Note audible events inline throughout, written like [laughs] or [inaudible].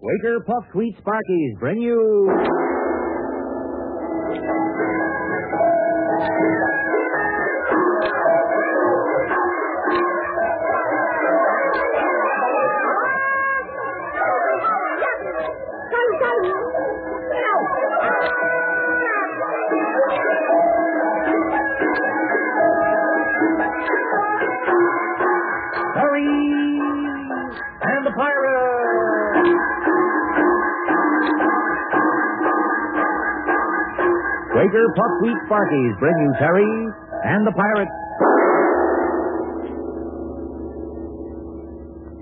Quaker Puffed Wheat Sparkies bring you. Terry and the Pirates. Quaker Puffed Wheat Sparkies bring you Terry and the Pirates.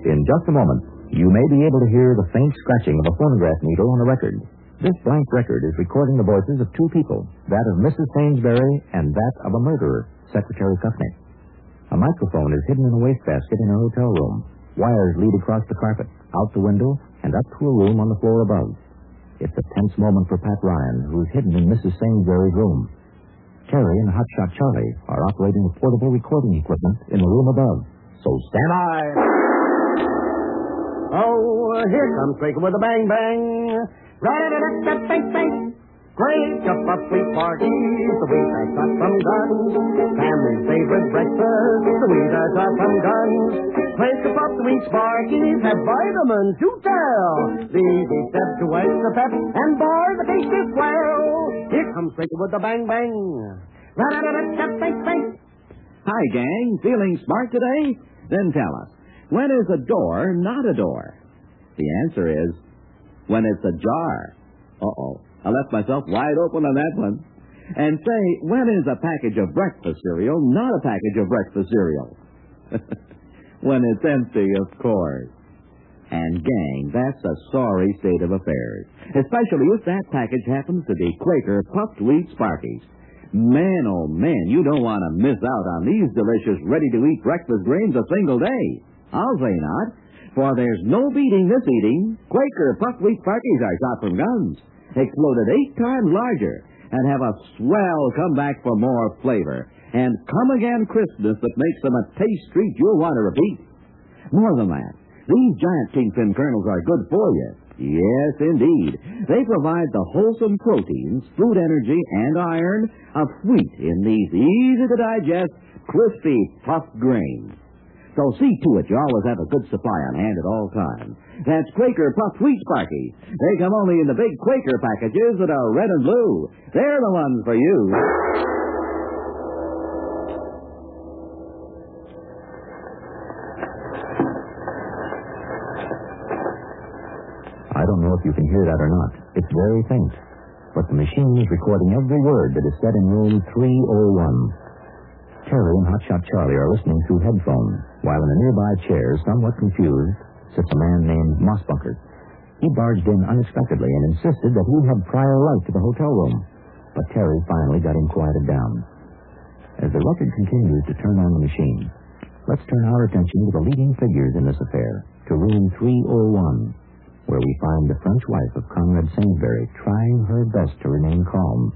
In just a moment, you may be able to hear the faint scratching of a phonograph needle on a record. This blank record is recording the voices of two people, that of Mrs. Sainsbury and that of a murderer, Secretary Cuffney. A microphone is hidden in a wastebasket in a hotel room. Wires lead across the carpet, out the window, and up to a room on the floor above. It's a tense moment for Pat Ryan, who is hidden in Mrs. Sainsbury's room. Terry and Hotshot Charlie are operating the portable recording equipment in the room above. So stand by. Oh, here comes Quaker with a bang bang. Bang bang. Great cup of Wheat Sparkies, the wheat I got from guns. Family's favorite breakfast, the wheat I got from guns. Wheat Sparkies have vitamins to tell. The easy step to extra pep, and boy, the taste is swell. Here comes Quaker with the bang bang. Bang bang. Hi, gang. Feeling smart today? Then tell us, when is a door not a door? The answer is when it's a jar. Uh-oh. I left myself wide open on that one. And say, when is a package of breakfast cereal not a package of breakfast cereal? [laughs] when it's empty, of course. And gang, that's a sorry state of affairs. Especially if that package happens to be Quaker puffed wheat Sparkies. Man, oh man, you don't want to miss out on these delicious, ready-to-eat breakfast grains a single day. I'll say not, for there's no beating this eating. Quaker puffed wheat Sparkies are shot from guns, exploded eight times larger, and have a swell comeback for more flavor, and come-again crispness that makes them a taste treat you'll want to repeat. More than that, these giant kingpin kernels are good for you. Yes, indeed. They provide the wholesome proteins, food energy, and iron of wheat in these easy-to-digest, crispy, puffed grains. So see to it you always have a good supply on hand at all times. That's Quaker Puffed Wheat Sparkies. They come only in the big Quaker packages that are red and blue. They're the ones for you. If you can hear that or not. It's very faint. But the machine is recording every word that is said in room 301. Terry and Hotshot Charlie are listening through headphones, while in a nearby chair, somewhat confused, sits a man named Mossbunker. He barged in unexpectedly and insisted that he had prior right to the hotel room. But Terry finally got him quieted down. As the record continues to turn on the machine, let's turn our attention to the leading figures in this affair, to room 301 where we find the French wife of Conrad Sainsbury trying her best to remain calm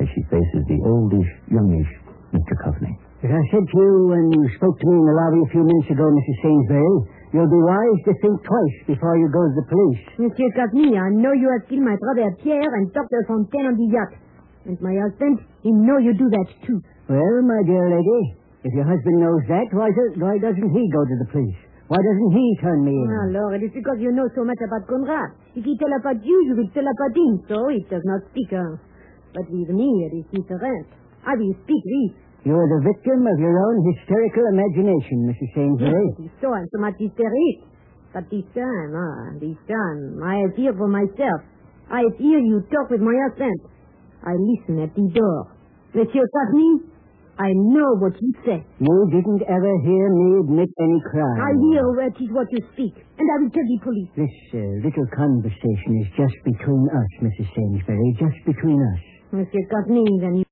as she faces the oldish, youngish Mr. Cuffney. As I said to you when you spoke to me in the lobby a few minutes ago, Mrs. Sainsbury, you'll be wise to think twice before you go to the police. Monsieur Cagney, I know you have killed my brother Pierre and Dr. Fontaine on the yacht. And my husband, he know you do that too. Well, my dear lady, if your husband knows that, why, do, why doesn't he go to the police? Why doesn't he turn me in? Ah, Lord, it is because you know so much about Conrad. If he tell about you, you will tell about him, so it does not speak. Uh. But with me, it is different. I will speak this. You're the victim of your own hysterical imagination, Mrs. Sainsbury. Yes, so I'm so much hysteric. But this time, ah, this time, I have hear for myself. I hear you talk with my husband. I listen at the door. Monsieur Cagney, I know what you say. You didn't ever hear me admit any crime. I hear what is what you speak, and I will tell the police. This uh, little conversation is just between us, Mrs. Sainsbury, just between us. Monsieur Cagney, then you